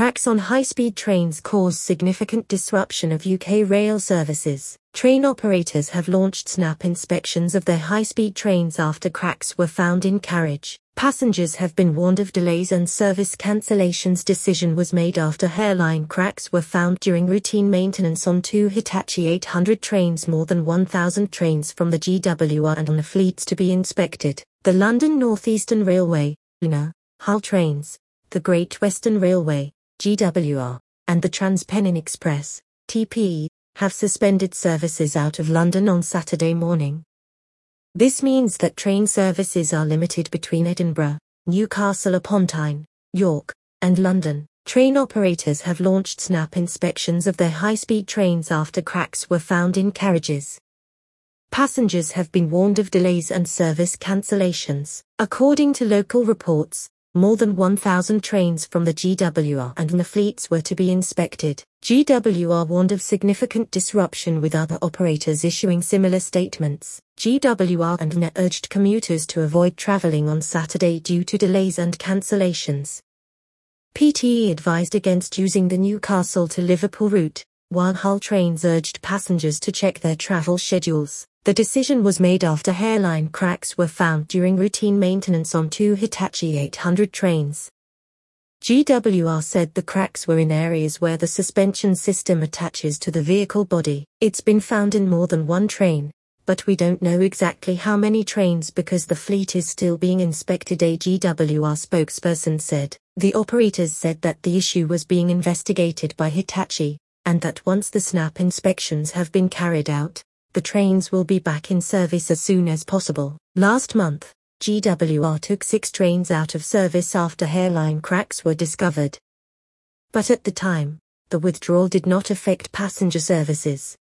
Cracks on high-speed trains cause significant disruption of UK rail services. Train operators have launched snap inspections of their high-speed trains after cracks were found in carriage. Passengers have been warned of delays and service cancellations decision was made after hairline cracks were found during routine maintenance on two Hitachi 800 trains more than 1,000 trains from the GWR and on the fleets to be inspected. The London North Eastern Railway, LNER, Hull Trains, the Great Western Railway, GWR, and the TransPennine Express, TPE, have suspended services out of London on Saturday morning. This means that train services are limited between Edinburgh, Newcastle upon Tyne, York, and London. Train operators have launched snap inspections of their high-speed trains after cracks were found in carriages. Passengers have been warned of delays and service cancellations. According to local reports, more than 1,000 trains from the GWR and the fleets were to be inspected. GWR warned of significant disruption with other operators issuing similar statements. GWR and NER urged commuters to avoid travelling on Saturday due to delays and cancellations. PTE advised against using the Newcastle to Liverpool route, while Hull Trains urged passengers to check their travel schedules. The decision was made after hairline cracks were found during routine maintenance on two Hitachi 800 trains. GWR said the cracks were in areas where the suspension system attaches to the vehicle body. It's been found in more than one train, but we don't know exactly how many trains because the fleet is still being inspected, a GWR spokesperson said. The operators said that the issue was being investigated by Hitachi, and that once the snap inspections have been carried out, the trains will be back in service as soon as possible. Last month, GWR took six trains out of service after hairline cracks were discovered. But at the time, the withdrawal did not affect passenger services.